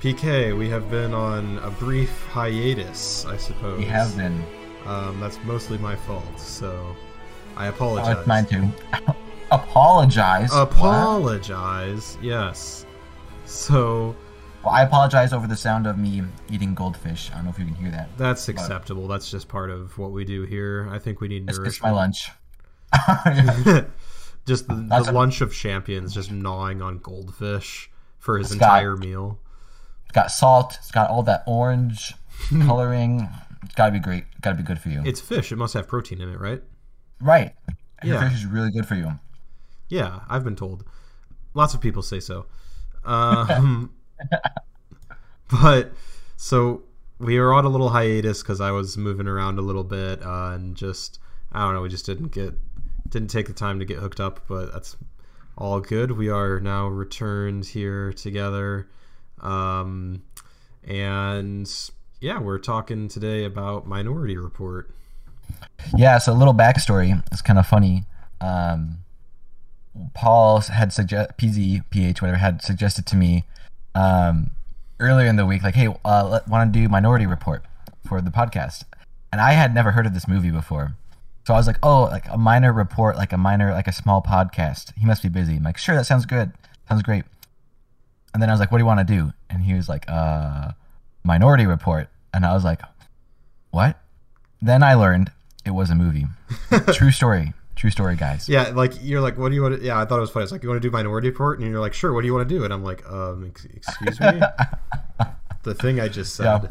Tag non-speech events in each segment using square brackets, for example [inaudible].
PK, we have been on a brief hiatus, I suppose. We have been. Um, that's mostly my fault, so I Oh, apologize. it's mine too. [laughs] apologize. What? Apologize, yes. So Well, I apologize over the sound of me eating goldfish. I don't know if you can hear that. that's acceptable. That's just part of what we do here. I think we need It's, it's my lunch. [laughs] [laughs] just the, the a- lunch of champions, just gnawing on goldfish for his It's entire meal. It's got salt. It's got all that orange [laughs] coloring. It's gotta be great. Gotta be good for you. It's fish. It must have protein in it, right? right. Yeah. Fish is really good for you. Yeah, I've been told. Lots of people say so. Um, [laughs] but so we were on a little hiatus because I was moving around a little bit uh, and just I don't know. We just didn't get didn't take the time to get hooked up, but that's all good. We are now returned here together, um, and yeah, we're talking today about Minority Report. Yeah, so a little backstory. It's kind of funny. Um, Paul had suggest PZ PH whatever had suggested to me um, earlier in the week, like, hey, uh, want to do Minority Report for the podcast, and I had never heard of this movie before. So I was like, oh, like a minor report, like a minor, like a small podcast. He must be busy. I'm like, sure, that sounds good. Sounds great. And then I was like, what do you want to do? And he was like, uh, Minority Report. And I was like, what? Then I learned it was a movie. [laughs] True story. True story, guys. Yeah, like you're like, what do you want to? Yeah, I thought it was funny. It's like you want to do Minority Report, and you're like, sure. What do you want to do? And I'm like, um, ex- excuse me, [laughs] the thing I just said.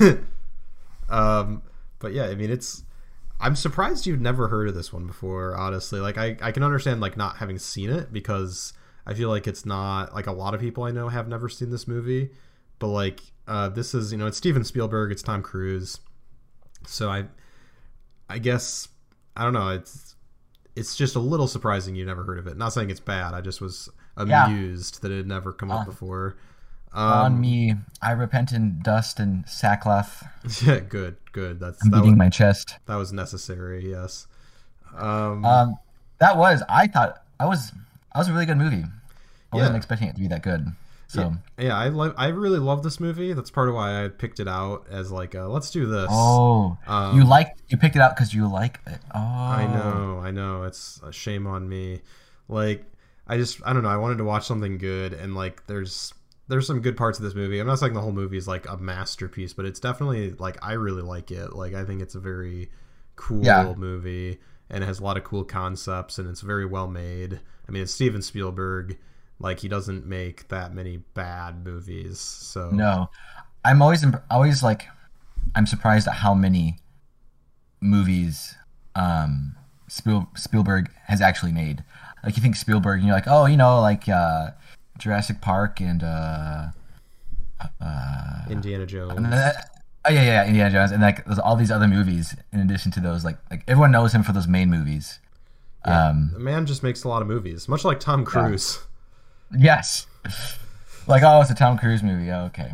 [laughs] um, but yeah, I mean, it's. I'm surprised you've never heard of this one before. Honestly, like I, I can understand like not having seen it because I feel like it's not like a lot of people I know have never seen this movie. But like, uh, this is you know it's Steven Spielberg, it's Tom Cruise, so I, I guess I don't know. It's it's just a little surprising you never heard of it. Not saying it's bad. I just was Yeah. amused that it had never come up Uh, before. On Um, me, I repent in dust and sackcloth. [laughs] yeah, good, good. That's I'm that beating was, my chest. that was necessary. Yes. Um, Um, that was. I thought I was. I was a really good movie. I wasn't expecting it to be that good. So. yeah, I love. I really love this movie. That's part of why I picked it out as like, uh, let's do this. Oh, Um, you like you picked it out because you like it. Oh, I know, I know. It's a shame on me. Like, I just, I don't know. I wanted to watch something good, and like, there's, there's some good parts of this movie. I'm not saying the whole movie is like a masterpiece, but it's definitely like I really like it. Like, I think it's a very cool Yeah. movie, and it has a lot of cool concepts, and it's very well made. I mean, it's Steven Spielberg. Like, he doesn't make that many bad movies. So No, I'm always always like, I'm surprised at how many movies um, Spiel- Spielberg has actually made. Like you think Spielberg, and you're like, oh, you know, like uh, Jurassic Park and uh, Indiana Jones. and oh yeah, yeah, Indiana Jones, and like there's all these other movies in addition to those. Like like everyone knows him for those main movies. Um, the man just makes a lot of movies, much like Tom Cruise. yes, [laughs] like oh, it's a Tom Cruise movie. Oh, okay.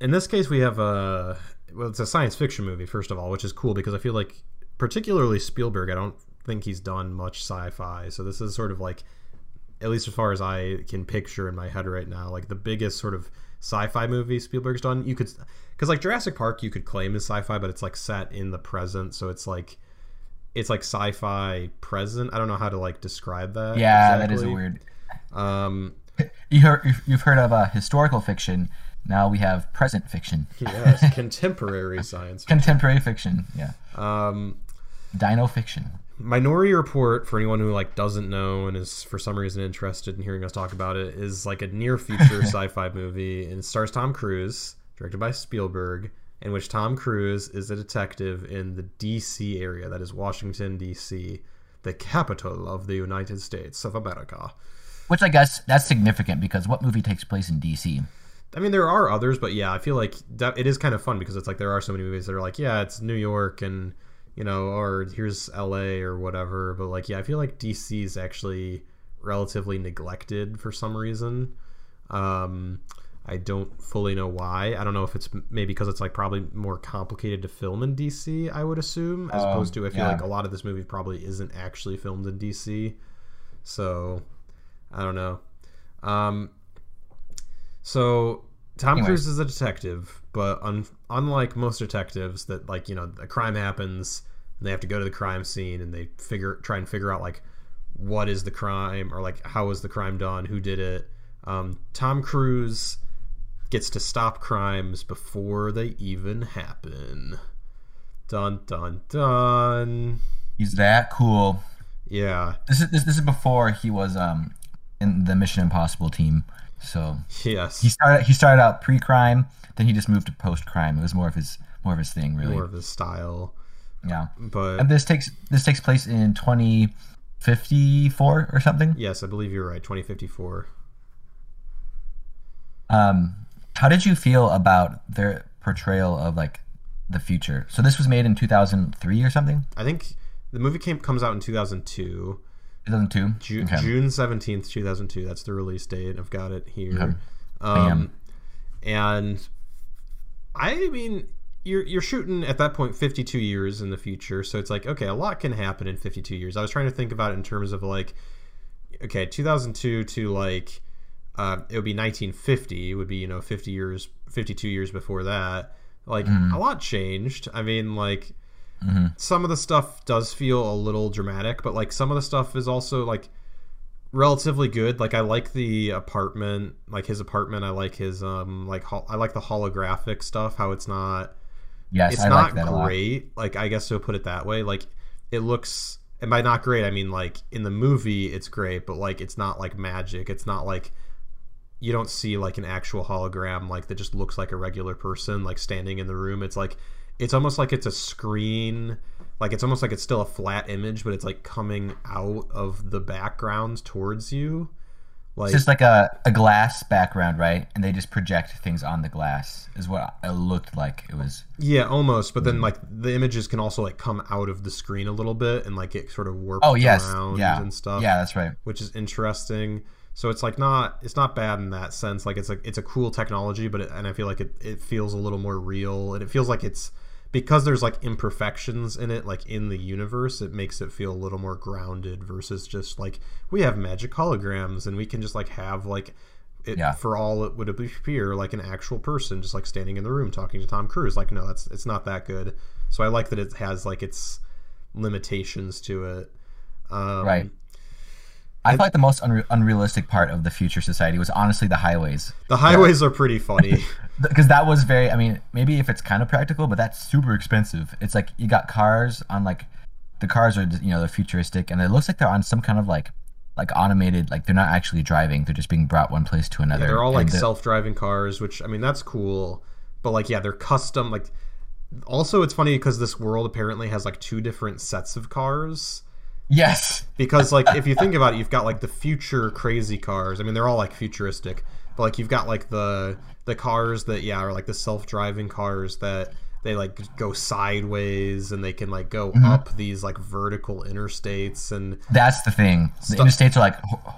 in this case we have a well it's a science fiction movie first of all which is cool because i feel like particularly spielberg i don't think he's done much sci-fi so this is sort of like at least as far as i can picture in my head right now like the biggest sort of sci-fi movie spielberg's done you could because like jurassic park you could claim is sci-fi but it's like set in the present so it's like it's like sci-fi present i don't know how to like describe that Yeah, that is a weird. um You heard, you've heard of uh, historical fiction. Now we have present fiction, yes [laughs] contemporary science contemporary fiction. Yeah, um dino fiction. Minority Report, for anyone who like doesn't know and is for some reason interested in hearing us talk about it, is like a near future [laughs] sci-fi movie and it stars Tom Cruise, directed by Spielberg, in which Tom Cruise is a detective in the DC area, that is Washington DC, the capital of the United States of America. Which I guess that's significant because what movie takes place in DC? I mean, there are others, but yeah, I feel like that it is kind of fun because it's like there are so many movies that are like, yeah, it's New York and you know, or here's L.A. or whatever. But like, yeah, I feel like DC is actually relatively neglected for some reason. Um, I don't fully know why. I don't know if it's maybe because it's like probably more complicated to film in DC. I would assume, as Oh, opposed to I feel yeah. like a lot of this movie probably isn't actually filmed in DC. So I don't know. Um, So Tom Anyways. Cruise is a detective, but un- unlike most detectives, that like you know a crime happens and they have to go to the crime scene and they figure try and figure out like what is the crime or like how was the crime done, who did it. Um, Tom Cruise gets to stop crimes before they even happen. Dun dun dun. He's that cool. Yeah. This is this, this is before he was um in the Mission Impossible team. So Yes. he started he started out pre-crime, then he just moved to post-crime. It was more of his more of his thing, really. more of his style. Yeah. But And this takes this takes place in 2054 or something. yes, I believe you're right. 2054. Um, how did you feel about their portrayal of like the future? So this was made in 2003 or something. I think the movie came comes out in 2002. 2002. Ju- Okay. June 17th, 2002. That's the release date. I've got it here. Okay. Um, and I mean, you're you're shooting at that point 52 years in the future, so it's like okay, a lot can happen in 52 years. I was trying to think about it in terms of like, okay, 2002 to like, uh, it would be 1950. It would be you know 50 years, 52 years before that. Like a lot changed. I mean, like some of the stuff does feel a little dramatic, but like some of the stuff is also like relatively good. Like I like the apartment, like his apartment. I like his um like hol- I like the holographic stuff. How it's not Yes, it's I not like that a lot. great. Like I guess to put it that way, like it looks. And by not great, I mean like in the movie it's great, but like it's not like magic. It's not like you don't see like an actual hologram like that just looks like a regular person like standing in the room. It's like it's almost like it's a screen. Like it's almost like it's still a flat image, but it's like coming out of the background towards you. Like It's just like a, a glass background, right? And they just project things on the glass, is what it looked like. It was. Yeah, almost. But then like the images can also like come out of the screen a little bit and like get sort of warped Oh yes, around yeah, and stuff. yeah, that's right. Which is interesting. So it's like not it's not bad in that sense. Like it's a it's a cool technology, but it, and I feel like it, it feels a little more real and it feels like it's because there's like imperfections in it, like in the universe, it makes it feel a little more grounded versus just like we have magic holograms and we can just like have like it, Yeah. for all it would appear like an actual person just like standing in the room talking to Tom Cruise. Like no, that's it's not that good. So I like that it has like its limitations to it. Um, Right. I feel like the most unre- unrealistic part of the future society was honestly the highways. The highways are pretty funny. [laughs] because that was very i mean maybe if it's kind of practical but that's super expensive it's like you got cars on like the cars are you know they're futuristic and it looks like they're on some kind of like like automated like they're not actually driving they're just being brought one place to another they're all like the- self-driving cars, which I mean that's cool. But like yeah, they're custom. Like also it's funny because this world apparently has like two different sets of cars. Yes. Because like if you think about it you've got like the future crazy cars. I mean they're all like futuristic but like you've got like the the cars that yeah are like the self-driving cars that they like go sideways and they can like go Mm-hmm. up these like vertical interstates and that's the thing. The Stuff- interstates are like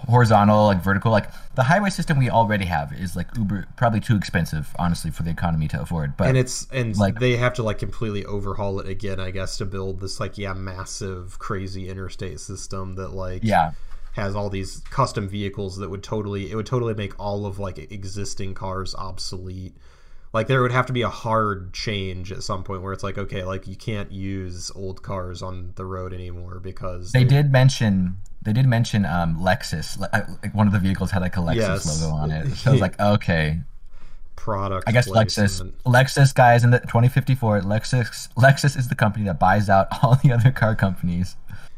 horizontal like vertical. Like the highway system we already have is like uber probably too expensive honestly for the economy to afford but and it's and Like- they have to like completely overhaul it again i guess to build this like yeah massive crazy interstate system that like yeah. has all these custom vehicles that would totally it would totally make all of like existing cars obsolete like there would have to be a hard change at some point where it's like okay like you can't use old cars on the road anymore because they did mention they did mention um lexus like, one of the vehicles had like a lexus Yes. logo on it [laughs] so i was like okay product I guess. Lexus, Lexus guys in the 2054, Lexus, Lexus is the company that buys out [laughs] all the other car companies.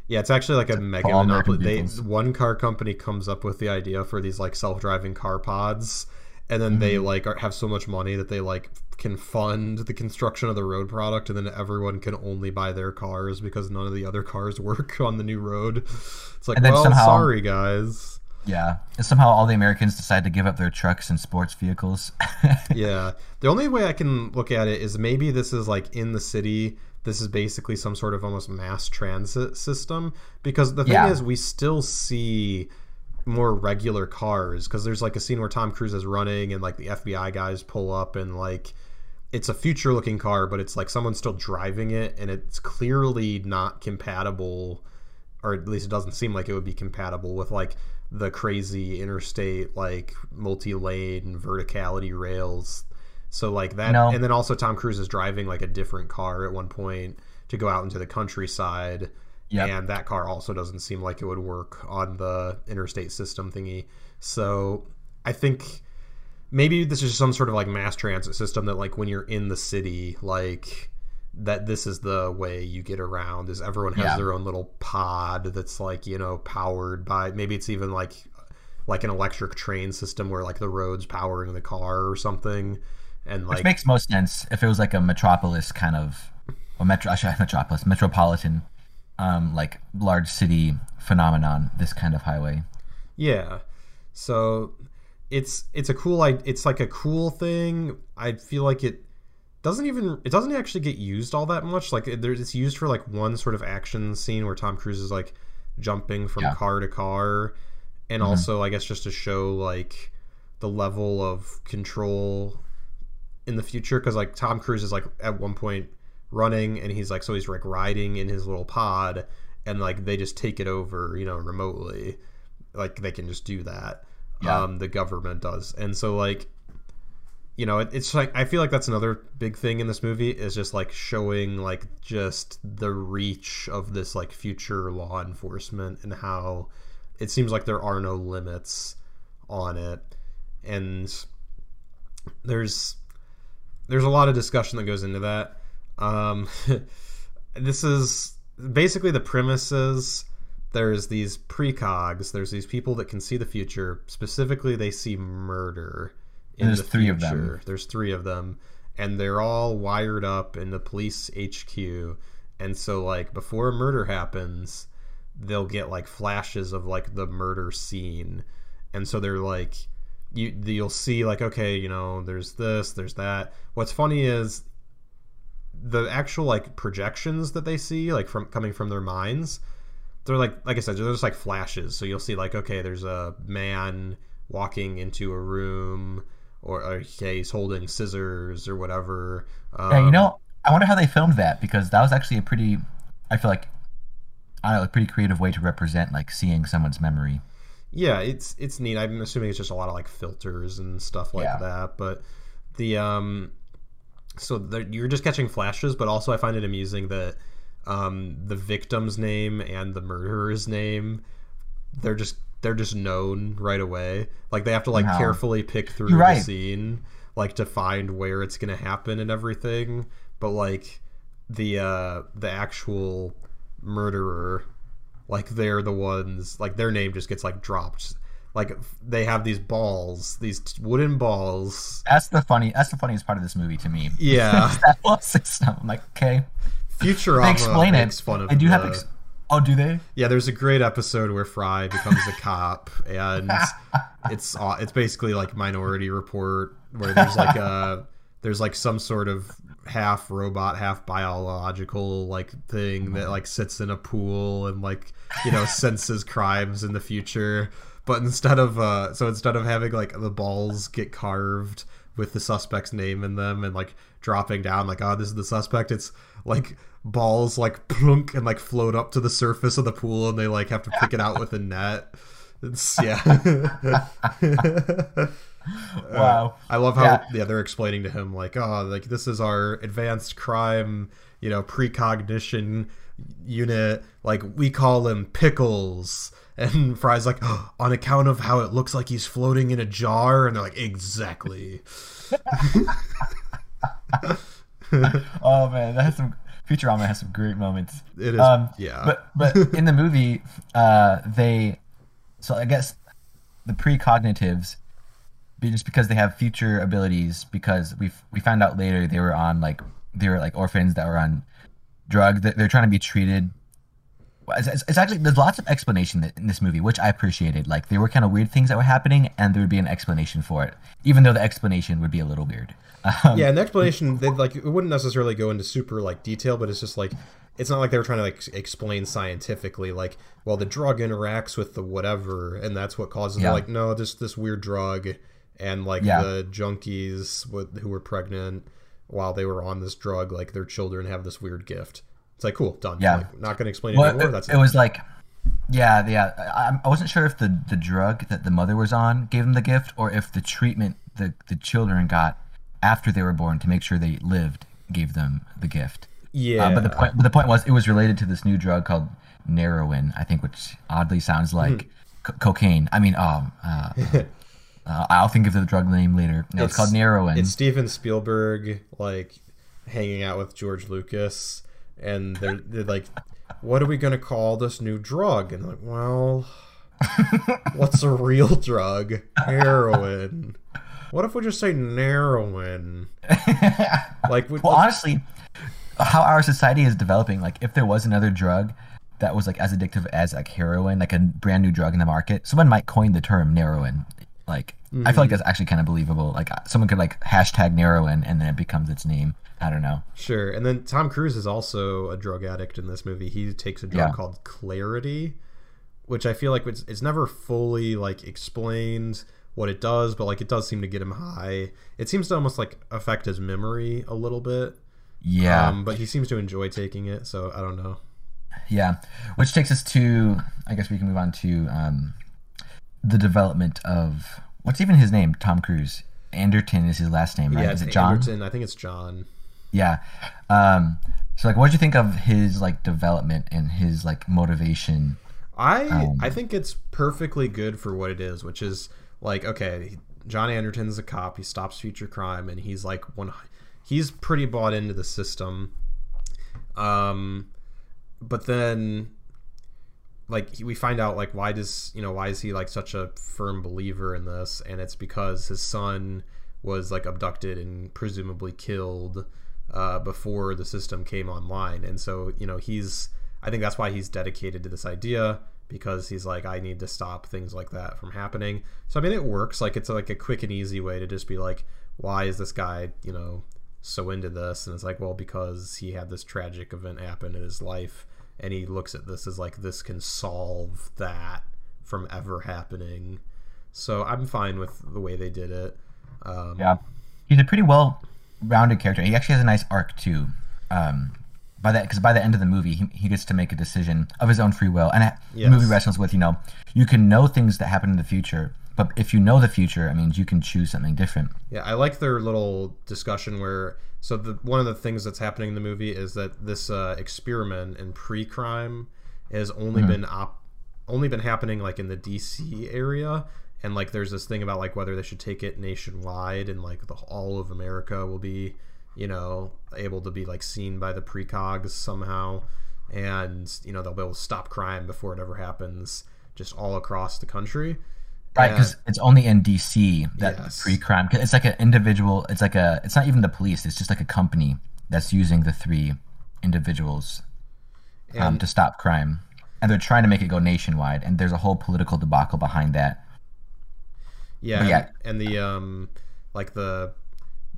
yeah it's actually like a mega monopoly they one car company comes up with the idea for these like self-driving car pods and then Mm-hmm. they like are, have so much money that they like can fund the construction of the road product and then everyone can only buy their cars because none of the other cars [laughs] work on the new road it's like well somehow- sorry guys Yeah, and somehow all the Americans decide to give up their trucks and sports vehicles. [laughs] yeah the only way i can look at it is maybe this is like in the city this is basically some sort of almost mass transit system because the thing Yeah. is we still see more regular cars because there's like a scene where tom cruise is running and like the fbi guys pull up and like it's a future looking car but it's like someone's still driving it and it's clearly not compatible or at least it doesn't seem like it would be compatible with like the crazy interstate like multi-lane verticality rails. So like that, No. and then also Tom Cruise is driving like a different car at one point to go out into the countryside, Yep. and that car also doesn't seem like it would work on the interstate system thingy. So I think maybe this is some sort of like mass transit system that like when you're in the city, like that this is the way you get around is everyone has Yeah. their own little pod that's like you know powered by maybe it's even like like an electric train system where like the road's powering the car or something and like Which makes most sense if it was like a metropolis kind of, or metro, actually metropolis, metropolitan, um, like large city phenomenon. This kind of highway. Yeah. So it's it's a cool i- it's like a cool thing. I feel like it doesn't even it doesn't actually get used all that much. Like it, it's used for like one sort of action scene where Tom Cruise is like jumping from Yeah. car to car and also I guess just to show like the level of control in the future cuz like Tom Cruise is like at one point running and he's like so he's like riding in his little pod and like they just take it over, you know, remotely. Like they can just do that. Yeah. um the government does. And so like you know it, it's like i feel like that's another big thing in this movie is just like showing like just the reach of this like future law enforcement and how it seems like there are no limits on it. And there's there's a lot of discussion that goes into that um [laughs] this is basically the premise is there's these precogs there's these people that can see the future. Specifically they see murder in There's the three of future. Them. there's three of them. And they're all wired up in the police hq and so like before a murder happens they'll get like flashes of like the murder scene. And so they're like you you'll see like okay you know there's this there's that. What's funny is the actual like projections that they see like from coming from their minds they're like like i said they're just like flashes so you'll see like okay there's a man walking into a room or okay he's holding scissors or whatever um, Yeah, you know, I wonder how they filmed that because that was actually a pretty, I feel like, I don't know, a pretty creative way to represent like seeing someone's memory. yeah it's it's neat i'm assuming it's just a lot of like filters and stuff like Yeah. that but the um so there, you're just catching flashes but also i find it amusing that um the victim's name and the murderer's name they're just they're just known right away. Like they have to like Wow. carefully pick through the scene like to find where it's gonna happen and everything. But like the uh the actual murderer like they're the ones like their name just gets like dropped like they have these balls these wooden balls That's the funny. That's the funniest part of this movie to me. yeah [laughs] that whole system. I'm like, okay, futurama they explain it. makes fun of they do have. Ex- oh, do they? yeah there's a great episode where fry becomes a cop and [laughs] it's it's basically like minority report where there's like a [laughs] there's like some sort of half robot half biological like thing that mm-hmm. like sits in a pool and like you know senses crimes in the future but instead of uh so instead of having like the balls get carved with the suspect's name in them and like dropping down like oh this is the suspect it's like balls like plunk and like float up to the surface of the pool and they like have to pick it out with a net it's yeah [laughs] Wow. I love how Yeah. yeah. they're explaining to him like, oh, like this is our advanced crime, you know, precognition unit. Like we call him Pickles. And Fry's like, oh, [gasps] on account of how it looks like he's floating in a jar, and they're like, exactly. [laughs] Oh man, that has some. Futurama has some great moments. It is, Um, yeah. But but in the movie, uh, they so I guess the precognitives, just because they have future abilities, because we we found out later they were on like they were like orphans that were on drugs. That they're trying to be treated. It's, it's, actually there's lots of explanation in this movie, which I appreciated. Like there were kind of weird things that were happening, and there would be an explanation for it, even though the explanation would be a little weird. Um, yeah, and the explanation they like it wouldn't necessarily go into super like detail, but it's just like it's not like they were trying to like explain scientifically like well the drug interacts with the whatever and that's what causes Yeah. it. like no just this weird drug and like Yeah. the junkies with, who were pregnant while they were on this drug like their children have this weird gift. It's like cool done. Yeah. like, not going to explain it Well, anymore. it, That's it it was like Yeah, yeah. I, I wasn't sure if the, the drug that the mother was on gave them the gift, or if the treatment the the children got after they were born to make sure they lived gave them the gift. Yeah, Uh, but the point but the point was it was related to this new drug called Neuroin, I think, which oddly sounds like co- cocaine. I mean, um, uh, [laughs] uh, I'll think of the drug name later. No, it's, called Neuroin. It's Steven Spielberg like hanging out with George Lucas, and they're, they're like, "What are we gonna call this new drug?" And like, "Well, what's a real drug? Heroin. What if we just say neuroin? Like, we, Well, honestly, how our society is developing, like if there was another drug that was like as addictive as like heroin, like a brand new drug in the market, someone might coin the term neuroin. Like I feel like mm-hmm. that's actually kind of believable. Like someone could like hashtag neuroin and then it becomes its name. I don't know. Sure. And then Tom Cruise is also a drug addict in this movie. He takes a drug Yeah. called Clarity, which I feel like it's, it's never fully like explained what it does, but like it does seem to get him high. It seems to almost like affect his memory a little bit. Yeah, Um, but he seems to enjoy taking it, so I don't know. yeah. Which takes us to, I guess we can move on to um, the development of what's even his name? Tom Cruise. Anderton is his last name, right? Yeah, is it John? Anderton. I think it's John. Yeah. Um, so like, what did you think of his like development and his like motivation? I Um, I think it's perfectly good for what it is, which is like okay, John Anderton's a cop. He stops future crime, and he's like one. He's pretty bought into the system. Um, but then, like he- we find out like why does you know why is he like such a firm believer in this? And it's because his son was like abducted and presumably killed uh, before the system came online, and so you know he's. I think that's why he's dedicated to this idea because he's like I need to stop things like that from happening. So I mean it works like it's like a quick and easy way to just be like why is this guy, you know, so into this and it's like well because he had this tragic event happen in his life and he looks at this as like this can solve that from ever happening. So I'm fine with the way they did it. Um, Yeah, he's a pretty well rounded character. He actually has a nice arc too. Um, by that, because by the end of the movie, he, he gets to make a decision of his own free will, and Yes. the movie wrestles with you know you can know things that happen in the future, but if you know the future, it means you can choose something different. Yeah, I like their little discussion where so the one of the things that's happening in the movie is that this uh, experiment in pre-crime has only been op- only been happening like in the DC area and like there's this thing about like whether they should take it nationwide and like the all of America will be, you know, able to be like seen by the precogs somehow and you know they'll be able to stop crime before it ever happens just all across the country. Right, because it's only in DC that Yes. pre-crime. 'cause it's like an individual. It's like a. It's not even the police. It's just like a company that's using the three individuals um, to stop crime, and they're trying to make it go nationwide. And there's a whole political debacle behind that. Yeah, yeah. and the um, like the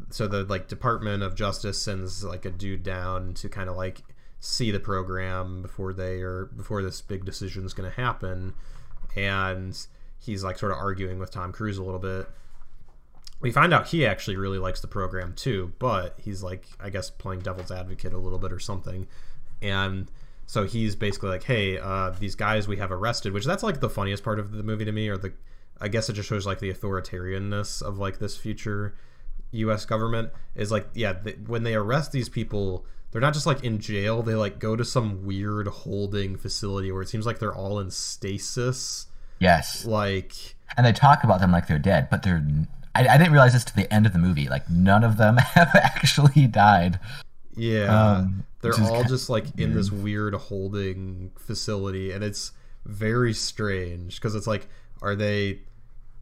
so the like Department of Justice sends like a dude down to kind of like see the program before they are before this big decision is going to happen, and he's like sort of arguing with Tom Cruise a little bit. We find out he actually really likes the program too, but he's like I guess playing devil's advocate a little bit or something, and so he's basically like, "Hey, uh, these guys we have arrested," which that's like the funniest part of the movie to me, or the I guess it just shows like the authoritarianness of like this future U.S. government is like, yeah, they, when they arrest these people, they're not just like in jail; they like go to some weird holding facility where it seems like they're all in stasis. Yes, Like, and they talk about them like they're dead, but they're. I, I didn't realize this to the end of the movie. Like none of them [laughs] have actually died. yeah, Um, they're all just like in this weird holding facility, and it's very strange because it's like, are they?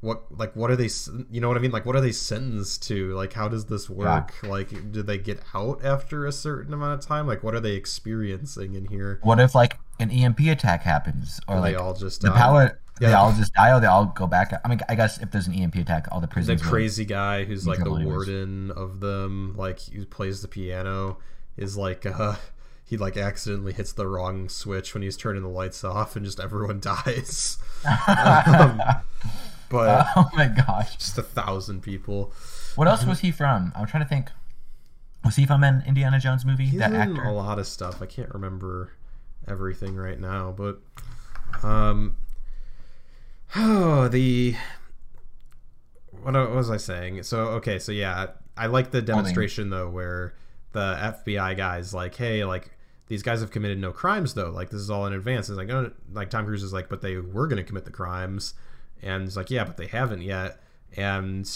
What like what are they? You know what I mean? Like what are they sentenced to? Like how does this work? Like do they get out after a certain amount of time? Like what are they experiencing in here? What if like an EMP attack happens, or Or like they all just the die? power? They all just die, or they all go back. I mean, I guess if there's an EMP attack, all the the prisoners. will- crazy guy who's like the warden of them, like who plays the piano, is like uh he like accidentally hits the wrong switch when he's turning the lights off, and just everyone [laughs] dies. [laughs] um, but [laughs] oh my gosh! just a thousand people. What else was he from? I'm trying to think. Was he from an Indiana Jones movie? He's that in actor. a lot of stuff. I can't remember everything right now, but Um. Oh, [sighs] the. What was I saying? So okay, so yeah, I like the demonstration though, where the FBI guy's like, "Hey, like these guys have committed no crimes though. Like this is all in advance." It's like, oh, like Tom Cruise is like, "But they were going to commit the crimes," and he's like, "Yeah, but they haven't yet." And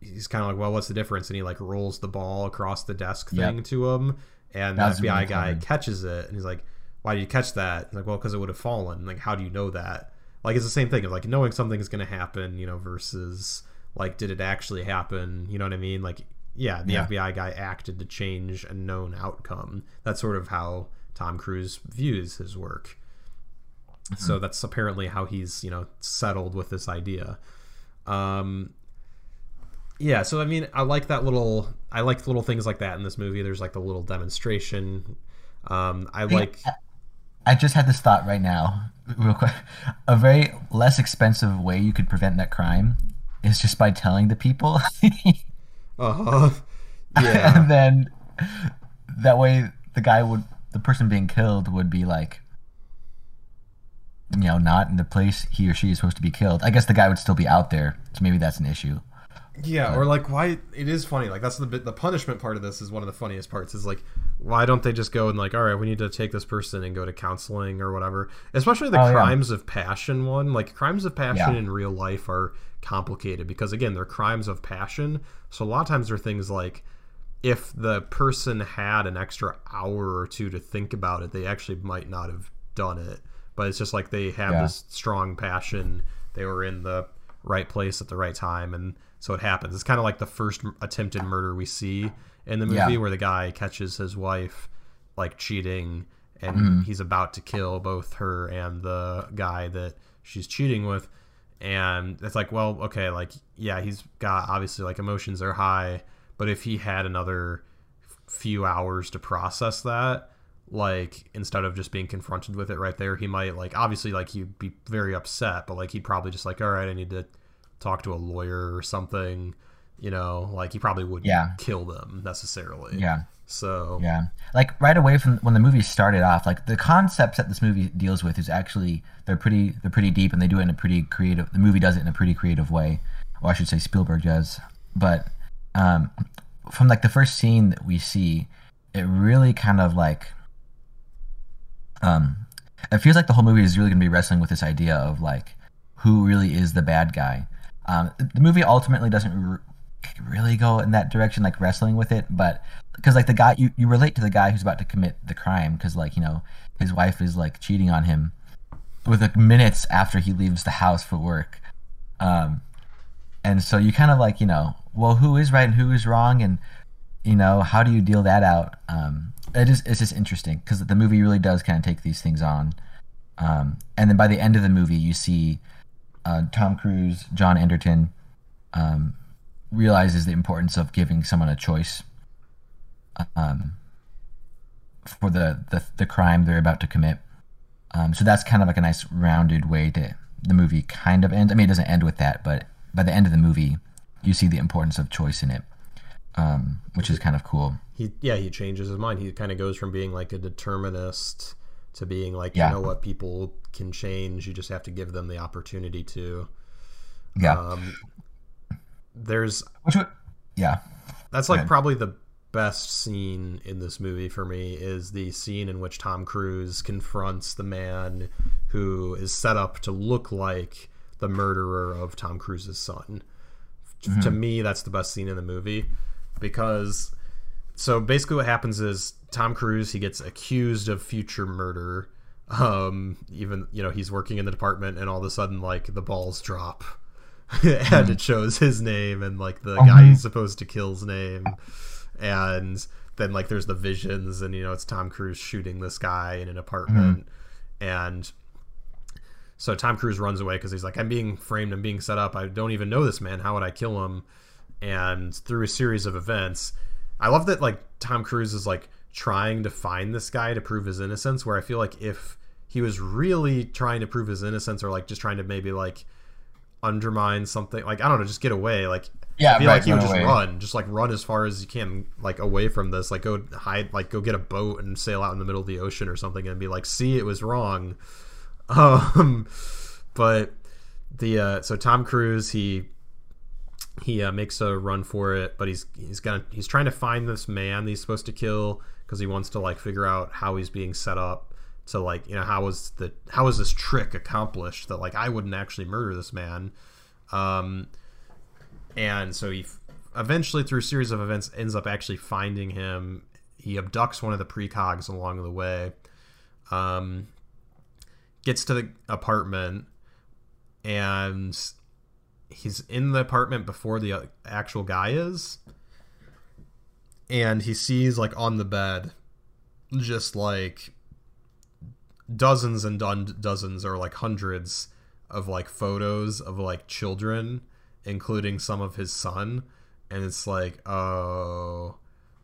he's kind of like, "Well, what's the difference?" And he like rolls the ball across the desk thing yep. to him, and the FBI really guy catches it, and he's like, "Why did you catch that?" He's like, "Well, because it would have fallen." Like, how do you know that? Like, it's the same thing of like knowing something is going to happen, you know, versus like, did it actually happen? You know what I mean? Like, yeah, the yeah. FBI guy acted to change a known outcome. That's sort of how Tom Cruise views his work. Mm-hmm. So that's apparently how he's, you know, settled with this idea. Um, yeah, so I mean, I like that little. I like little things like that in this movie. There's like the little demonstration. Um, I like. I just had this thought right now, real quick. A very less expensive way you could prevent that crime is just by telling the people. [laughs] uh huh. Yeah. [laughs] and then that way the guy would, the person being killed would be like, you know, not in the place he or she is supposed to be killed. I guess the guy would still be out there, so maybe that's an issue. Yeah, or like why it is funny. Like that's the bit the punishment part of this is one of the funniest parts is like why don't they just go and like all right, we need to take this person and go to counseling or whatever. Especially the oh, crimes yeah. of passion one. Like crimes of passion yeah. in real life are complicated because again, they're crimes of passion. So a lot of times they're things like if the person had an extra hour or two to think about it, they actually might not have done it. But it's just like they have yeah. this strong passion. They were in the right place at the right time and so it happens. It's kind of like the first attempted murder we see in the movie yeah. where the guy catches his wife like cheating and mm. he's about to kill both her and the guy that she's cheating with and it's like well okay like yeah he's got obviously like emotions are high but if he had another few hours to process that like instead of just being confronted with it right there he might like obviously like he'd be very upset but like he'd probably just like all right i need to talk to a lawyer or something, you know, like he probably wouldn't yeah. kill them necessarily. Yeah. So yeah, like right away from when the movie started off, like the concepts that this movie deals with is actually they're pretty they're pretty deep and they do it in a pretty creative. The movie does it in a pretty creative way, or I should say Spielberg does. But um, from like the first scene that we see, it really kind of like um, it feels like the whole movie is really going to be wrestling with this idea of like who really is the bad guy. Um, the movie ultimately doesn't r- really go in that direction, like wrestling with it, but because like the guy, you, you relate to the guy who's about to commit the crime because like you know his wife is like cheating on him with like minutes after he leaves the house for work, um, and so you kind of like you know well who is right and who is wrong? And you know how do you deal that out? Um, it is it's just interesting because the movie really does kind of take these things on, um, and then by the end of the movie you see uh, Tom Cruise, John Anderton, um, realizes the importance of giving someone a choice um, for the, the, the crime they're about to commit. Um, so that's kind of like a nice rounded way to the movie kind of ends. I mean, it doesn't end with that, but by the end of the movie, you see the importance of choice in it, um, which is kind of cool. He yeah, he changes his mind. He kind of goes from being like a determinist to being like yeah. you know what people can change you just have to give them the opportunity to yeah um, there's Which would, yeah that's like probably the best scene in this movie for me is the scene in which Tom Cruise confronts the man who is set up to look like the murderer of Tom Cruise's son. Mm-hmm. To me, that's the best scene in the movie because so basically what happens is Tom Cruise he gets accused of future murder. Um, even you know he's working in the department, and all of a sudden like the balls drop, [laughs] and it shows his name and like the guy he's supposed to kill's name, and then like there's the visions, and you know it's Tom Cruise shooting this guy in an apartment, mm-hmm. and so Tom Cruise runs away because he's like, I'm being framed, I'm being set up. I don't even know this man. How would I kill him? And through a series of events, I love that like Tom Cruise is like trying to find this guy to prove his innocence. Where I feel like if he was really trying to prove his innocence, or like just trying to maybe like undermine something, like I don't know, just get away. Like yeah, I feel right, like he would just away. run, just like run as far as you can, like away from this. Like go hide, like go get a boat and sail out in the middle of the ocean or something, and be like, see, it was wrong. [laughs] Um, but the uh, so Tom Cruise he he uh, makes a run for it, but he's he's gonna he's trying to find this man that he's supposed to kill because he wants to like figure out how he's being set up to like you know how was the how is this trick accomplished that like I wouldn't actually murder this man, um, and so he eventually through a series of events ends up actually finding him. He abducts one of the precogs along the way, um, gets to the apartment, and he's in the apartment before the uh, actual guy is. And he sees like on the bed just like dozens and don- dozens or like hundreds of like photos of like children including some of his son. And it's like oh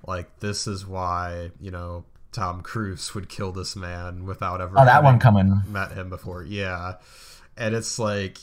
like this is why you know Tom Cruise would kill this man without ever oh that one coming. met him before. Yeah. And it's like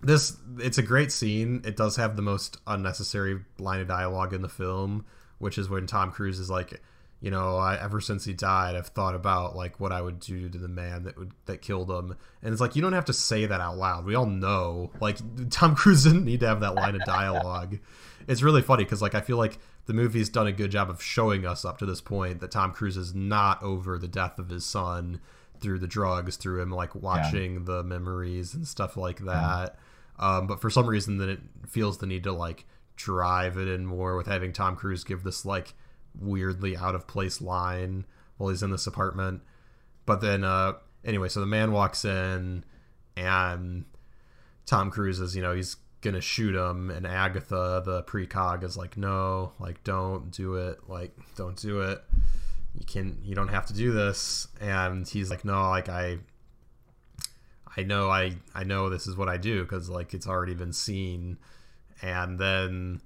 this it's a great scene. It does have the most unnecessary line of dialogue in the film which is when tom cruise is like you know I, ever since he died i've thought about like what i would do to the man that would that killed him. And it's like you don't have to say that out loud. We all know. Like [laughs] tom cruise didn't need to have that line of dialogue. [laughs] It's really funny because like i feel like the movie's done a good job of showing us up to this point that tom cruise is not over the death of his son through the drugs through him like watching yeah. the memories and stuff like that. yeah um, but for some reason, then it feels the need to like drive it in more with having Tom Cruise give this like weirdly out of place line while he's in this apartment. But then, uh, anyway, so the man walks in and Tom Cruise is, you know, he's gonna shoot him, and Agatha, the precog, is like, no, like, don't do it, like, don't do it. You can, you don't have to do this. And he's like, no, like, I, I know I I know this is what I do because like it's already been seen, and then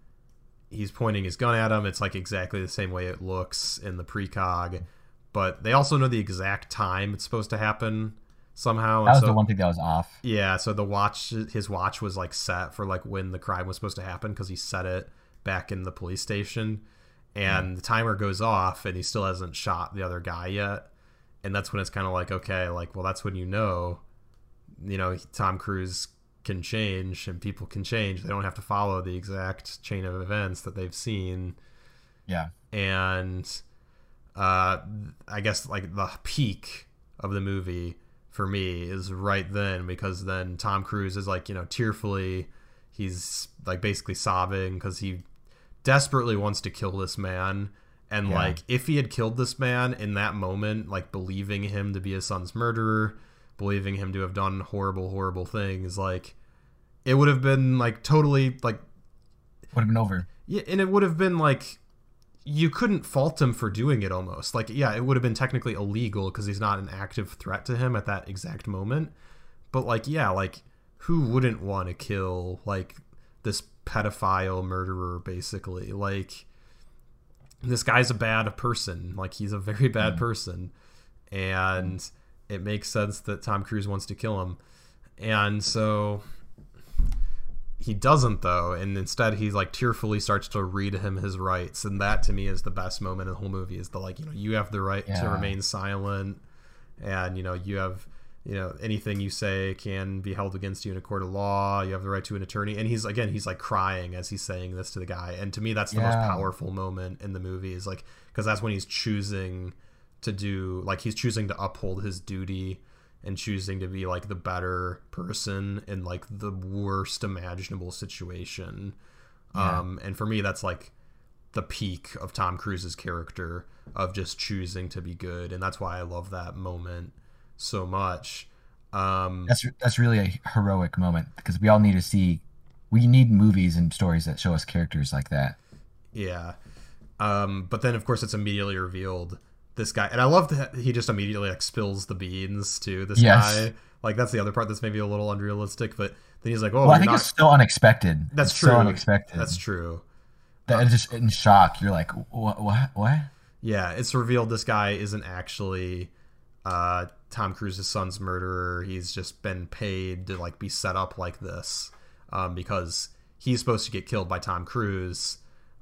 he's pointing his gun at him. It's like exactly the same way it looks in the precog, but they also know the exact time it's supposed to happen somehow. That was so, the one thing that was off. Yeah, so the watch, his watch was like set for like when the crime was supposed to happen because he set it back in the police station, and hmm. the timer goes off, and he still hasn't shot the other guy yet, and that's when it's kind of like okay, like well, that's when you know you know Tom Cruise can change and people can change. They don't have to follow the exact chain of events that they've seen. Yeah. And uh, I guess like the peak of the movie for me is right then because then Tom Cruise is like, you know, tearfully he's like basically sobbing because he desperately wants to kill this man and yeah. like if he had killed this man in that moment like believing him to be his son's murderer believing him to have done horrible, horrible things, like it would have been like totally like would have been over. Yeah, and it would have been like you couldn't fault him for doing it almost. Like yeah, it would have been technically illegal because he's not an active threat to him at that exact moment. But like yeah, like who wouldn't want to kill like this pedophile murderer basically? Like this guy's a bad person. Like he's a very bad mm. person. And it makes sense that Tom Cruise wants to kill him. And so he doesn't though, and instead he like tearfully starts to read him his rights, and that to me is the best moment in the whole movie. Is the like you know you have the right yeah. to remain silent, and you know you have you know anything you say can be held against you in a court of law. You have the right to an attorney, and he's again he's like crying as he's saying this to the guy, and to me that's the yeah. most powerful moment in the movie is like because that's when he's choosing to do like he's choosing to uphold his duty and choosing to be like the better person in like the worst imaginable situation. Yeah. Um, and for me, that's like the peak of Tom Cruise's character of just choosing to be good, and that's why I love that moment so much. Um, that's that's really a heroic moment because we all need to see. We need movies and stories that show us characters like that. Yeah, um, but then of course it's immediately revealed this guy, and I love that he just immediately like spills the beans to this yes. guy. Like that's the other part that's maybe a little unrealistic, but then he's like, "Oh, well, I think not... it's still unexpected." That's it's true. So unexpected. That's true. That just in shock. You're like, "What? What? What?" Yeah, it's revealed this guy isn't actually uh, Tom Cruise's son's murderer. He's just been paid to like be set up like this um, because he's supposed to get killed by Tom Cruise,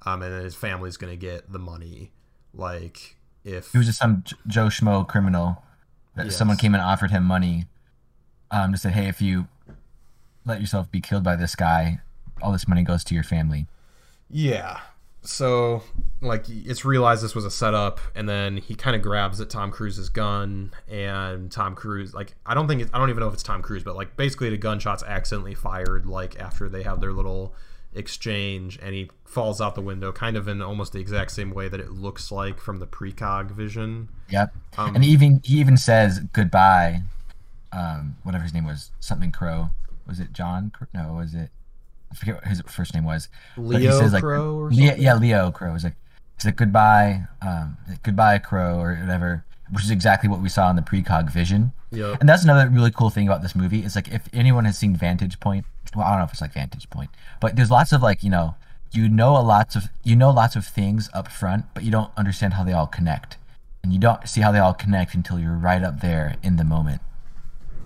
um, and then his family's going to get the money. Like if he was just some Joe Schmo criminal That Yes. someone came and offered him money, um, to say, hey, if you let yourself be killed by this guy, all this money goes to your family. Yeah. So, like, it's realized this was a setup, and then he kind of grabs at Tom Cruise's gun, and Tom Cruise, like, I don't think, it, I don't even know if it's Tom Cruise, but, like, basically the gunshot's accidentally fired, like, after they have their little exchange, and he falls out the window, kind of in almost the exact same way that it looks like from the precog vision. Yep. Um, and even he even says goodbye. Um, whatever his name was, something Crow. Was it John? No, was it? I forget what his first name was. Leo says, like, Crow or something? yeah, Leo Crow. He's like, he's like goodbye, um, goodbye Crow or whatever, which is exactly what we saw in the precog vision. Yep. And that's another really cool thing about this movie. Is like if anyone has seen Vantage Point, well, I don't know if it's like Vantage Point, but there's lots of like you know, you know a lots of you know lots of things up front, but you don't understand how they all connect, and you don't see how they all connect until you're right up there in the moment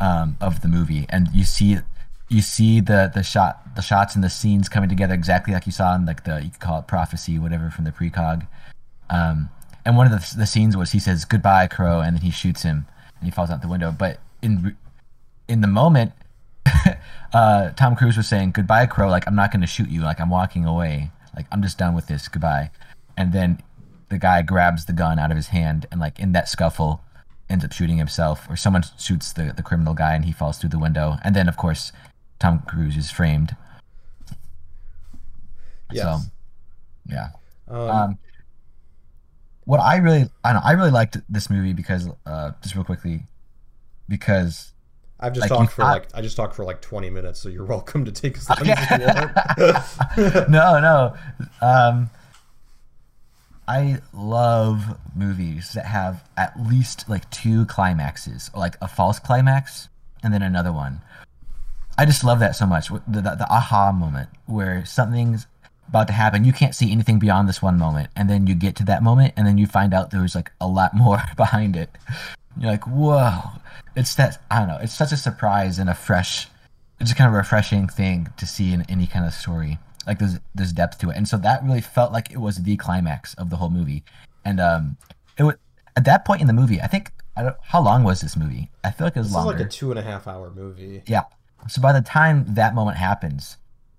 um, of the movie, and you see you see the the shot the shots and the scenes coming together exactly like you saw in like the you could call it prophecy whatever from the precog. Um, and one of the, the scenes was he says goodbye crow and then he shoots him and he falls out the window. But in in the moment, [laughs] uh, Tom Cruise was saying goodbye crow like I'm not going to shoot you like I'm walking away like I'm just done with this goodbye. And then the guy grabs the gun out of his hand and like in that scuffle ends up shooting himself or someone shoots the, the criminal guy and he falls through the window and then of course Tom Cruise is framed. Yes. So yeah. um, Um, what I really, I don't know, I really liked this movie because, uh, just real quickly, because I've just like, talked for I- like I just talked for like 20 minutes, so you're welcome to take as long Okay. as you want. [laughs] no, no, um, I love movies that have at least like two climaxes, like a false climax and then another one. I just love that so much. The, the, the aha moment where something's about to happen. You can't see anything beyond this one moment, and then you get to that moment, and then you find out there's like a lot [laughs] more behind it. You're like, whoa! It's that I don't know. It's such a surprise and a fresh, it's just kind of refreshing thing to see in any kind of story. Like there's there's depth to it, and so that really felt like it was the climax of the whole movie. And um, it was at that point in the movie. I think I don't, how long was this movie? I feel like it was This is longer. like a two and a half hour movie. Yeah. So by the time that moment happens,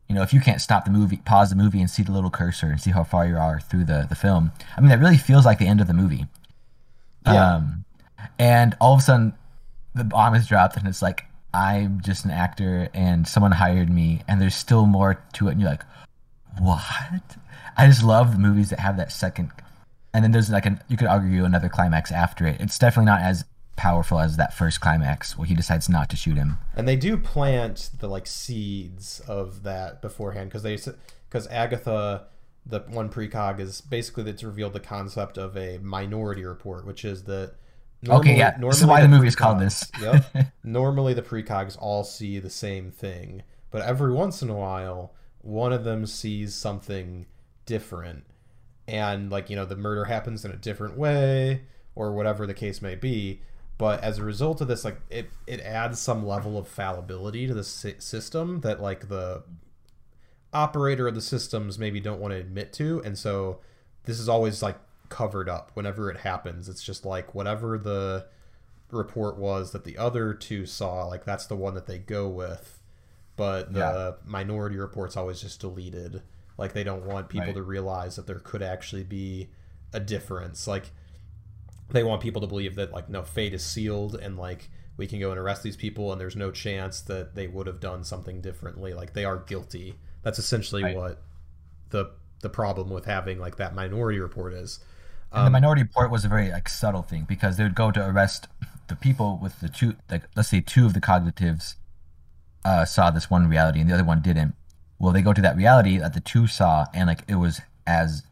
you know, if you can't stop the movie, pause the movie and see the little cursor and see how far you are through the, the film, I mean, that really feels like the end of the movie. Yeah. Um, and all of a sudden, the bomb is dropped, and it's like, I'm just an actor, and someone hired me, and there's still more to it. And you're like, what? I just love the movies that have that second. And then there's like an, you could argue another climax after it. It's definitely not as powerful as that first climax where he decides not to shoot him. And they do plant the like seeds of that beforehand because they because Agatha, the one precog, is basically that's revealed the concept of a minority report, which is that. Okay, yeah. This is why the movie is called this. yep. [laughs] Normally, the precogs all see the same thing, but every once in a while, one of them sees something different, and like you know, the murder happens in a different way, or whatever the case may be. But as a result of this, like it, it adds some level of fallibility to the sy- system that like the operator of the systems maybe don't want to admit to, and so this is always like covered up whenever it happens. It's just like whatever the report was that the other two saw, like that's the one that they go with. But the Yeah. minority report's always just deleted. Like they don't want people Right. to realize that there could actually be a difference. Like they want people to believe that like no fate is sealed and like we can go and arrest these people and there's no chance that they would have done something differently. Like they are guilty. That's essentially Right. what the the problem with having like that minority report is. And the minority report was a very like subtle thing because they would go to arrest the people with the two, like let's say two of the cognitives uh, saw this one reality and the other one didn't. Well, they go to that reality that the two saw, and like it was as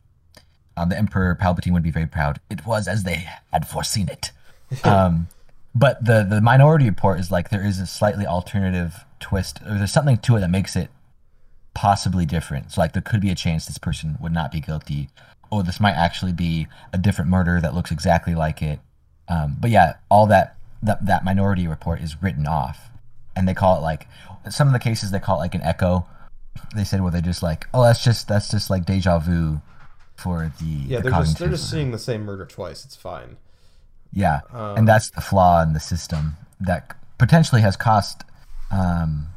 um, the Emperor Palpatine would be very proud. It was as they had foreseen it. [laughs] um, but the the minority report is like there is a slightly alternative twist, or there's something to it that makes it possibly different. So like there could be a chance this person would not be guilty, or this might actually be a different murder that looks exactly like it. Um, but yeah, all that, that that minority report is written off, and they call it like some of the cases they call it like an echo. They said where they're just like, oh, that's just that's just like deja vu for the Yeah, the they're just they're just seeing the same murder twice. It's fine. Yeah, Um, and that's the flaw in the system that potentially has cost, um,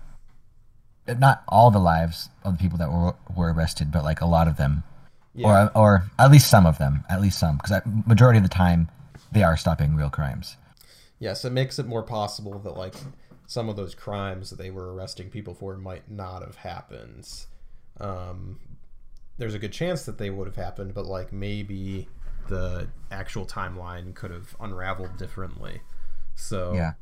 not all the lives of the people that were were arrested, but like a lot of them, Yeah. or or at least some of them, at least some, because majority of the time they are stopping real crimes. Yes, it makes it more possible that like some of those crimes that they were arresting people for might not have happened. Um, there's a good chance that they would have happened, but like maybe the actual timeline could have unraveled differently. So Yeah.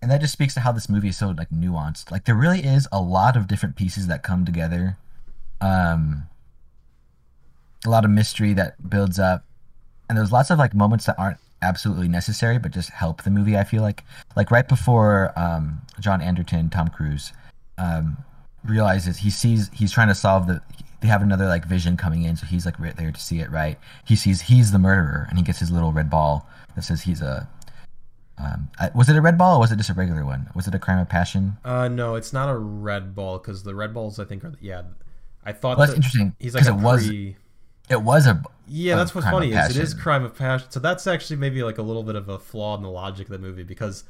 And that just speaks to how this movie is so like nuanced. Like there really is a lot of different pieces that come together. Um a lot of mystery that builds up. And there's lots of like moments that aren't absolutely necessary but just help the movie, I feel like. Like right before um John Anderton, Tom Cruise, um realizes he sees he's trying to solve the they have another like vision coming in so he's like right there to see it right he sees he's the murderer and he gets his little red ball that says he's a um, was it a red ball or was it just a regular one? Was it a crime of passion? Uh, no, it's not a red ball because the red balls I think are yeah. I thought Well, that's that interesting he's like a it was pre- it was a Yeah, a that's what's funny is it is crime of passion. So that's actually maybe like a little bit of a flaw in the logic of the movie because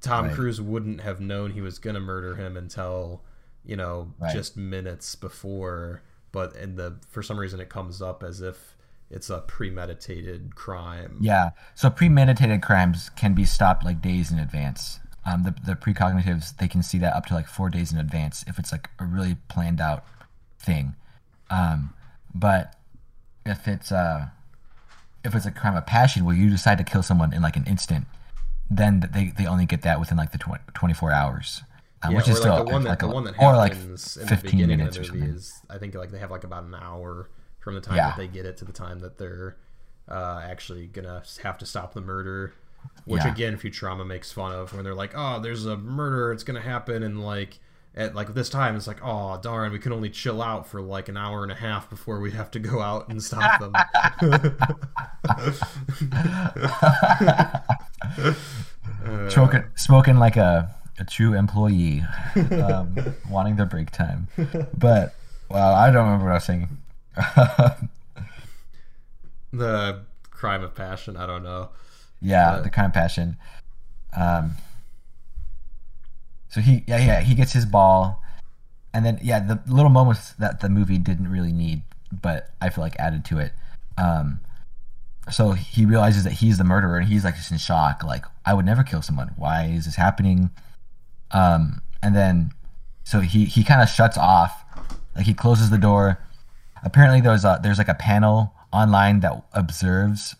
Tom Right. Cruise wouldn't have known he was gonna murder him until you know Right. just minutes before. But in the for some reason it comes up as if it's a premeditated crime. yeah. So premeditated crimes can be stopped like days in advance. Um, the the precognitives they can see that up to like four days in advance if it's like a really planned out thing. Um, but if it's uh if it's a crime of passion where you decide to kill someone in like an instant, then they, they only get that within like the 20, 24 hours, um, Yeah, which is or still like the one that like the a, one that or like happens in the 15 beginning minutes of or the movie something. is I think like they have like about an hour from the time Yeah. that they get it to the time that they're uh, actually gonna have to stop the murder. Which Yeah. again, Futurama makes fun of when they're like, "Oh, there's a murder. It's gonna happen," and like at like this time, it's like, "Oh, darn, we can only chill out for like an hour and a half before we have to go out and stop them." [laughs] Smoking, smoking like a, a true employee, um, [laughs] wanting their break time. But well, I don't remember what I was saying. [laughs] the crime of passion. I don't know. yeah, But- the kind of passion. Um, so he, yeah, yeah, he gets his ball, and then yeah, the little moments that the movie didn't really need, but I feel like added to it. Um, so he realizes that he's the murderer, and he's like just in shock. Like, I would never kill someone. Why is this happening? Um, and then, so he he kind of shuts off, like he closes the door. Apparently, there's a there's like a panel online that observes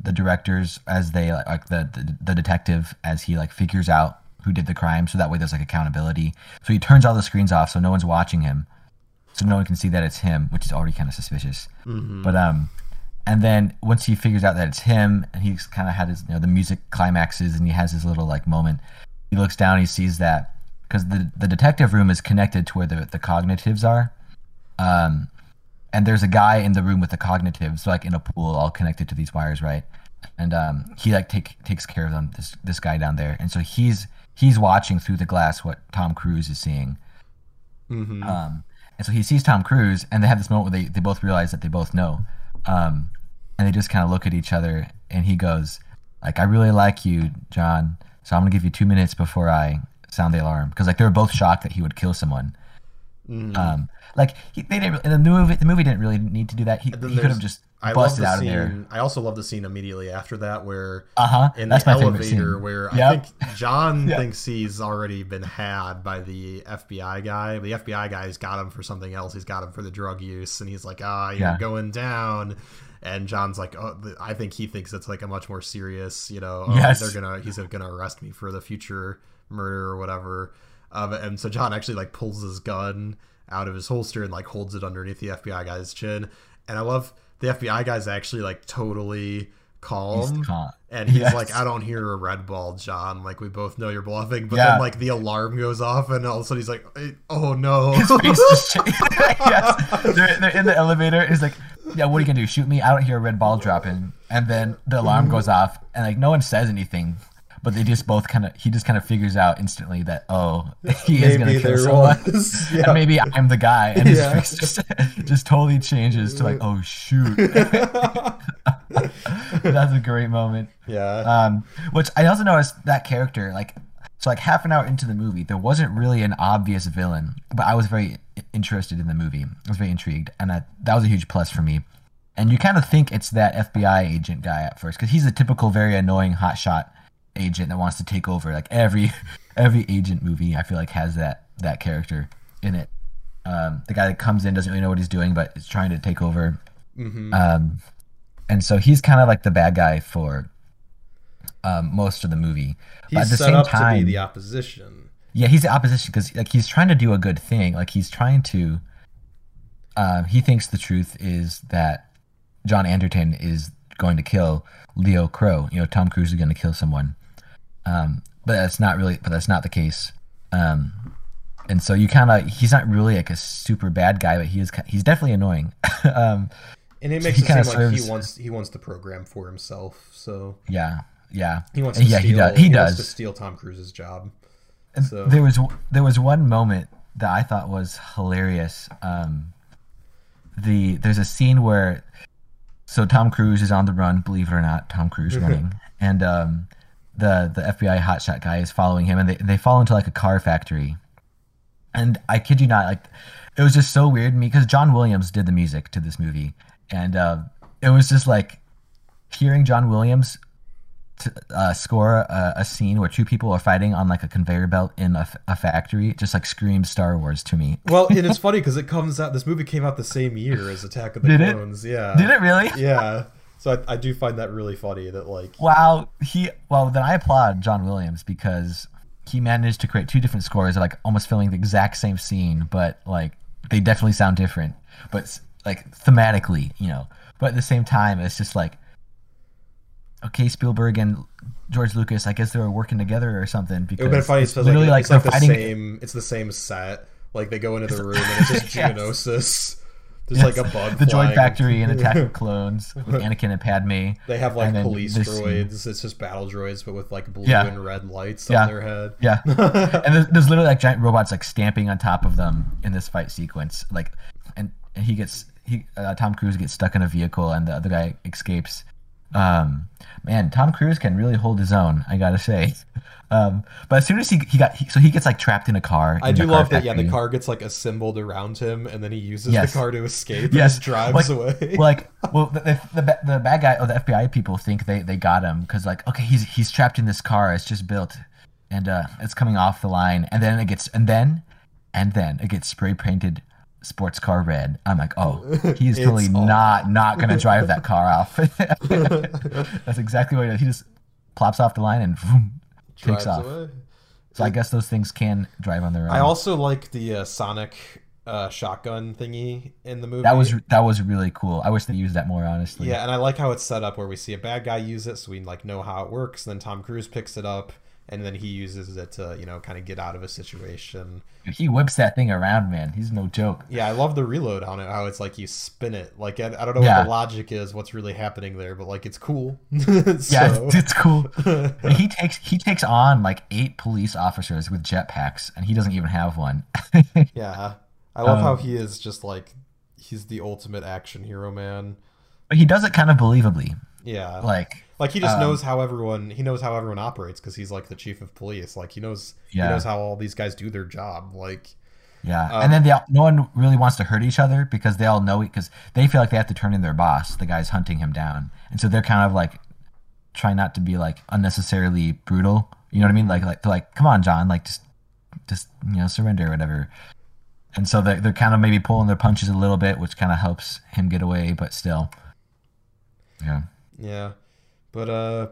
the directors as they like, like the, the the detective as he like figures out who did the crime. So that way, there's like accountability. So he turns all the screens off, so no one's watching him, so no one can see that it's him, which is already kind of suspicious. But um, and then once he figures out that it's him, and he's kind of had his you know the music climaxes, and he has his little like moment. He looks down, he sees that because the the detective room is connected to where the the cognitives are. Um, and there's a guy in the room with the cognitives, like in a pool, all connected to these wires, right? And um, he like take takes care of them. This this guy down there, and so he's he's watching through the glass what Tom Cruise is seeing. Mm-hmm. Um, and so he sees Tom Cruise, and they have this moment where they, they both realize that they both know. Um, and they just kind of look at each other, and he goes, like, I really like you, John, so I'm going to give you two minutes before I sound the alarm. Because, like, they were both shocked that he would kill someone. Mm-hmm. Um, like, he, they didn't, in the movie, the movie didn't really need to do that. He, he could have just I love busted the out scene. of there. I also love the scene immediately after that where Uh huh. in That's the my favorite elevator where I think John [laughs] Yeah. thinks he's already been had by the FBI guy. The FBI guy's got him for something else. He's got him for the drug use, and he's like, "Ah, you're Yeah. going down." And John's like, "Oh, I think he thinks it's like a much more serious, you know. oh, Yes. they're gonna he's gonna arrest me for the future murder or whatever." Um, and so John actually like pulls his gun out of his holster and like holds it underneath the FBI guy's chin. And I love the FBI guy's actually like totally calm. calm. And he's Yes. like, I don't hear a red ball, John. Like, we both know you're bluffing. But Yeah. then, like, the alarm goes off, and all of a sudden he's like, "Eh, oh no. [laughs] His face just [laughs] yes. They're, they're in the elevator. He's like, yeah, what are you going to do? Shoot me? I don't hear a red ball dropping. And then the alarm goes off, and like no one says anything. But they just both kind of, he just kind of figures out instantly that, oh, [laughs] he is gonna kill someone. was. [laughs] And maybe I'm the guy. And his Yeah. face just, [laughs] just totally changes to like, oh, shoot. That's a great moment. Yeah. Um, which I also noticed that character, like, so like half an hour into the movie, there wasn't really an obvious villain, but I was very interested in the movie. I was very intrigued, and that that was a huge plus for me. And you kind of think it's that FBI agent guy at first, because he's a typical, very annoying hotshot agent that wants to take over. Like every [laughs] every agent movie, I feel like has that that character in it. Um, the guy that comes in doesn't really know what he's doing, but is trying to take over. hmm Um, and so he's kind of like the bad guy for um, most of the movie. But at the set same up to time, be the opposition. yeah, he's the opposition because like he's trying to do a good thing. Like he's trying to. Uh, he thinks the truth is that John Anderton is going to kill Leo Crow. You know, Tom Cruise is going to kill someone. Um, but that's not really. But that's not the case. Um, and so you kind of he's not really like a super bad guy, but he is. He's definitely annoying. [laughs] um, And it makes he it seem kinda like he wants he wants the program for himself. So yeah, yeah. he wants to yeah, steal, he does. He, wants does. to steal Tom Cruise's job. And So- There was there was one moment that I thought was hilarious. Um, the there's a scene where so Tom Cruise is on the run, believe it or not, Tom Cruise [laughs] running, and um, the the FBI hotshot guy is following him, and they they fall into like a car factory, and I kid you not, like it was just so weird to me because John Williams did the music to this movie, and uh, it was just like hearing John Williams to, uh, score a, a scene where two people are fighting on like a conveyor belt in a factory just like screams Star Wars to me. Well, and it's [laughs] funny because it comes out. This movie came out the same year as Attack of the Did it? Clones. Yeah. Did it really? Yeah. So I, I do find that really funny that like Wow, he well then I applaud John Williams because he managed to create two different scores, like almost filming the exact same scene, but like they definitely sound different, but like thematically, you know. But at the same time, it's just like, okay, Spielberg and George Lucas, I guess they were working together or something because it would have been funny. it's literally like, it's like the fighting. same. It's the same set. Like they go into the room and it's [laughs] just Yes. Geonosis. There's like a bug. the Joint. Factory and Attack of [laughs] Clones with Anakin and Padme. They have like police droids. It's just battle droids, but with like blue Yeah. and red lights Yeah. on their head. Yeah, [laughs] and there's, there's literally like giant robots like stamping on top of them in this fight sequence. Like, and, and he gets he uh, Tom Cruise gets stuck in a vehicle and the other guy escapes. Um, man, Tom Cruise can really hold his own. I gotta say. Um, but as soon as he he got he, so he gets like trapped in a car. I do love that. Yeah, the car gets like assembled around him, and then he uses Yes. the car to escape. Yes, and drives like, away. like, [laughs] well, the, the, the, the bad guy or the FBI people think they, they got him because like, okay, he's he's trapped in this car. It's just built, and uh, it's coming off the line, and then it gets and then and then it gets spray painted sports car red. I'm like, oh, he's [laughs] totally not not gonna [laughs] drive that car off. [laughs] That's exactly what he does. He just plops off the line and vroom, takes off. away. So I guess those things can drive on their own. I also like the uh, Sonic uh, shotgun thingy in the movie. that was that was really cool. I wish they used that more honestly. yeah, and I like how it's set up where we see a bad guy use it, so we like know how it works. Then Tom Cruise picks it up, and then he uses it to you know kind of get out of a situation. He whips that thing around, man. He's no joke. Yeah, I love the reload on it. How it's like you spin it. Like I, I don't know Yeah. what the logic is, what's really happening there, but like it's cool. [laughs] Yeah, it's, it's cool. [laughs] He takes he takes on like eight police officers with jetpacks, and he doesn't even have one. [laughs] yeah, I love how Um, he is just like he's the ultimate action hero, man. but he does it kind of believably. Yeah, Like, Like he just Um, knows how everyone he knows how everyone operates because he's like the chief of police. Like he knows Yeah. he knows how all these guys do their job. Like yeah, Um, and then they all, no one really wants to hurt each other because they all know it because they feel like they have to turn in their boss. The guy's hunting him down, and so they're kind of like trying not to be like unnecessarily brutal. You know what I mean? Like, like they're like, come on, John, like just just you know surrender or whatever. And so they're, they're kind of maybe pulling their punches a little bit, which kind of helps him get away, but still, yeah. Yeah, but uh,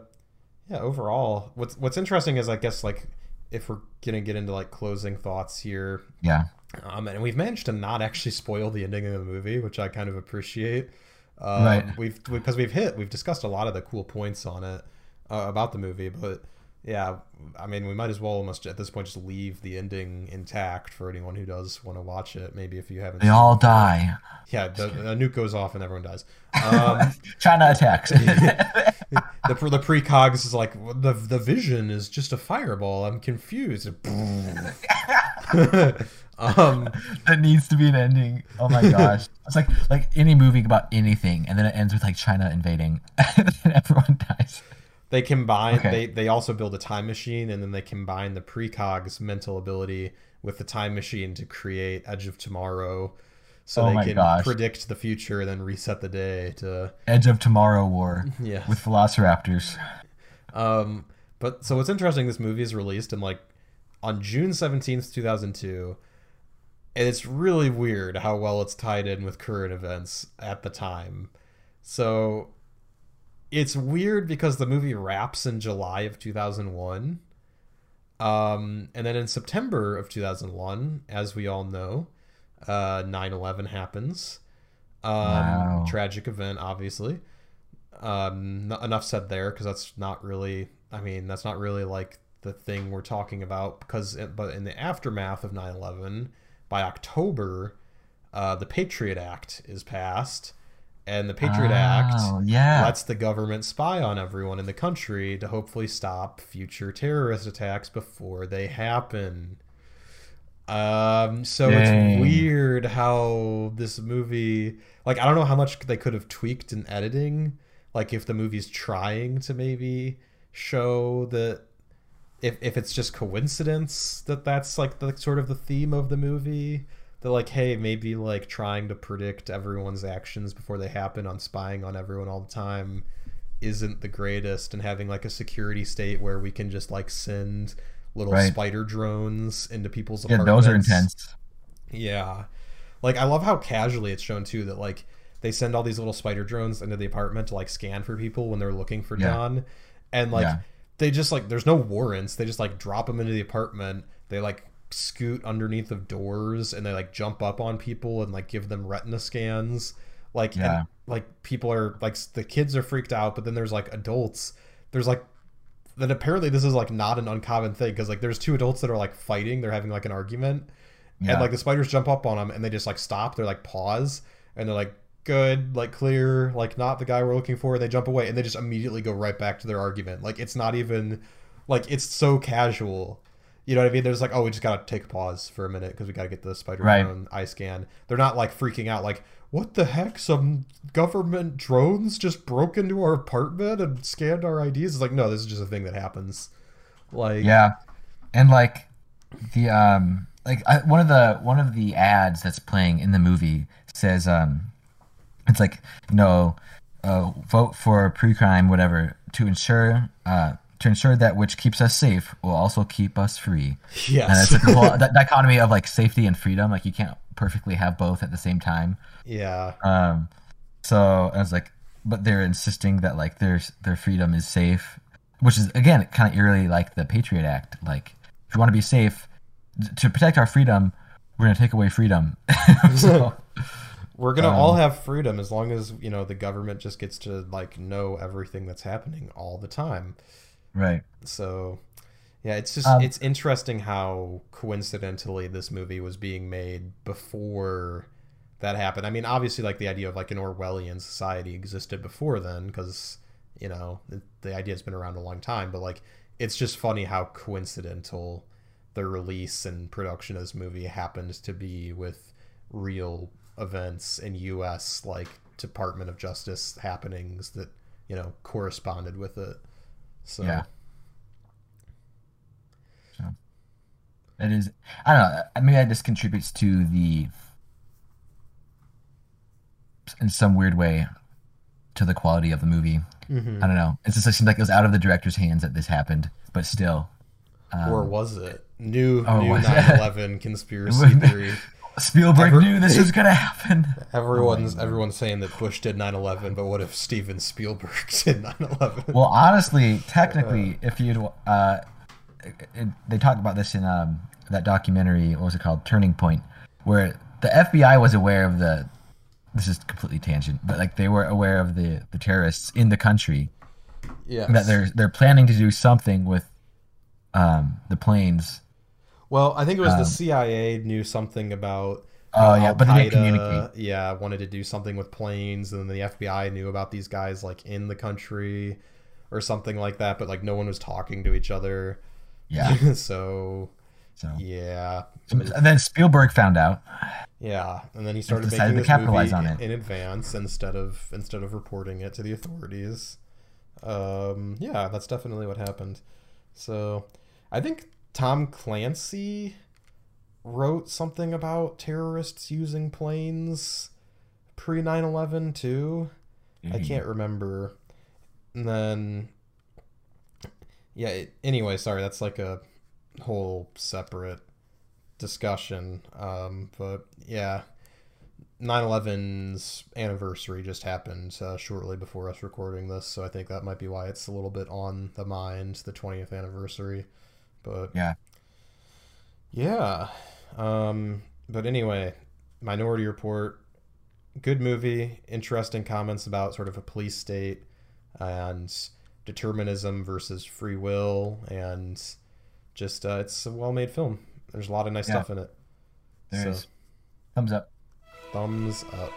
yeah. Overall, what's what's interesting is I guess like if we're gonna get into like closing thoughts here, Yeah. um, and we've managed to not actually spoil the ending of the movie, which I kind of appreciate. Um, Right. We've because we've hit we've discussed a lot of the cool points on it uh, about the movie, but yeah, I mean we might as well almost at this point just leave the ending intact for anyone who does want to watch it. Maybe if you haven't, They all it. die. Yeah, the, a nuke goes off and everyone dies. [laughs] Um, China attacks. [laughs] the the precogs is like the the vision is just a fireball. I'm confused. [laughs] um, that needs to be an ending. Oh my gosh, it's like like any movie about anything, and then it ends with like China invading, and everyone dies. They combine. Okay. They they also build a time machine, and then they combine the precog's mental ability with the time machine to create Edge of Tomorrow, so Oh they can gosh. predict the future and then reset the day to Edge of Tomorrow War [laughs] yeah. with Velociraptors. Um, but so what's interesting, this movie is released in like on June seventeenth, two thousand two, and it's really weird how well it's tied in with current events at the time. So it's weird because the movie wraps in July of two thousand one. Um, and then in September of 2001, as we all know, uh, 9/11 happens. Um, Wow. Tragic event, obviously. Um, enough said there because that's not really. I mean, that's not really like the thing we're talking about. Because, it, but in the aftermath of 9/11, by October, uh, the Patriot Act is passed, and the Patriot Act Oh, yeah. lets the government spy on everyone in the country to hopefully stop future terrorist attacks before they happen. Um, so Dang. it's weird how this movie, like, I don't know how much they could have tweaked in editing. Like, if the movie's trying to maybe show that if, if it's just coincidence that that's like the sort of the theme of the movie that like hey maybe like trying to predict everyone's actions before they happen on spying on everyone all the time isn't the greatest and having like a security state where we can just like send little Right. spider drones into people's yeah, apartments those are intense. yeah. Like I love how casually it's shown too that like they send all these little spider drones into the apartment to like scan for people when they're looking for Yeah. John. And like Yeah. they just like there's no warrants. They just like drop them into the apartment. They like scoot underneath of doors and they like jump up on people and like give them retina scans. Like Yeah. and like people are like the kids are freaked out, but then there's like adults. There's like then apparently this is like not an uncommon thing because like there's two adults that are like fighting. They're having like an argument Yeah. and like the spiders jump up on them and they just like stop they're like pause and they're like good like clear like not the guy we're looking for and they jump away and they just immediately go right back to their argument like it's not even like it's so casual you know what i mean? There's like oh we just gotta take a pause for a minute because we gotta get the spider Right. drone eye scan. They're not like freaking out like what the heck? Some government drones just broke into our apartment and scanned our ids it's like no this is just a thing that happens. Like Yeah, and like the um like I, one of the one of the ads that's playing in the movie says um it's like no, uh, vote for pre-crime whatever to ensure uh to ensure that which keeps us safe will also keep us free. And it's the [laughs] whole that dichotomy of like safety and freedom. Like you can't perfectly have both at the same time. yeah Um, so I was like, but they're insisting that like their their freedom is safe, which is again kind of eerily like the Patriot Act. Like, if you want to be safe, to protect our freedom, we're gonna take away freedom. [laughs] so, [laughs] We're gonna Um, all have freedom as long as you know the government just gets to like know everything that's happening all the time. Right. So, yeah, it's just Um, it's interesting how coincidentally this movie was being made before that happened. I mean, obviously, like the idea of like an Orwellian society existed before then, because you know the, the idea's been around a long time. But like, it's just funny how coincidental the release and production of this movie happened to be with real events in U.S. like Department of Justice happenings that you know corresponded with it. So Yeah. It is. I don't know. Maybe that just contributes to the, in some weird way, to the quality of the movie. Mhm. I don't know. It just it seems like it was out of the director's hands that this happened, but still. Um, or was it new Oh, new was 9/11 [laughs] conspiracy theory? Spielberg Ever- knew this was gonna happen. Everyone's everyone's saying that Bush did 9/11, but what if Steven Spielberg [laughs] did 9/11? Well, honestly, technically, if you'd, uh, it, it- they talked about this in um, that documentary. What was it called? Turning Point, where the FBI was aware of the. This is completely tangent, but like they were aware of the the terrorists in the country Yeah. that they're they're planning to do something with um, the planes. Well, I think it was um, the CIA knew something about. Oh, how yeah, but they communicate. Yeah, wanted to do something with planes, and then the FBI knew about these guys like in the country. or something like that, but like no one was talking to each other. Yeah. [laughs] so So yeah, and then Spielberg found out. yeah, and then he started decided making to this capitalize movie on it. in advance instead of instead of reporting it to the authorities. Um, yeah, that's definitely what happened. So, I think Tom Clancy wrote something about terrorists using planes pre 9/11 too. I can't remember. And then, yeah. It, anyway, sorry. That's like a whole separate discussion. Um, but yeah, 9/11's anniversary just happened uh, shortly before us recording this, so I think that might be why it's a little bit on the mind, the 20th anniversary. But Yeah. yeah. Um, but anyway, Minority Report, good movie, interesting comments about sort of a police state and determinism versus free will, and just uh, it's a well made film. There's a lot of nice Yeah. stuff in it. There so, is. Thumbs up. thumbs up.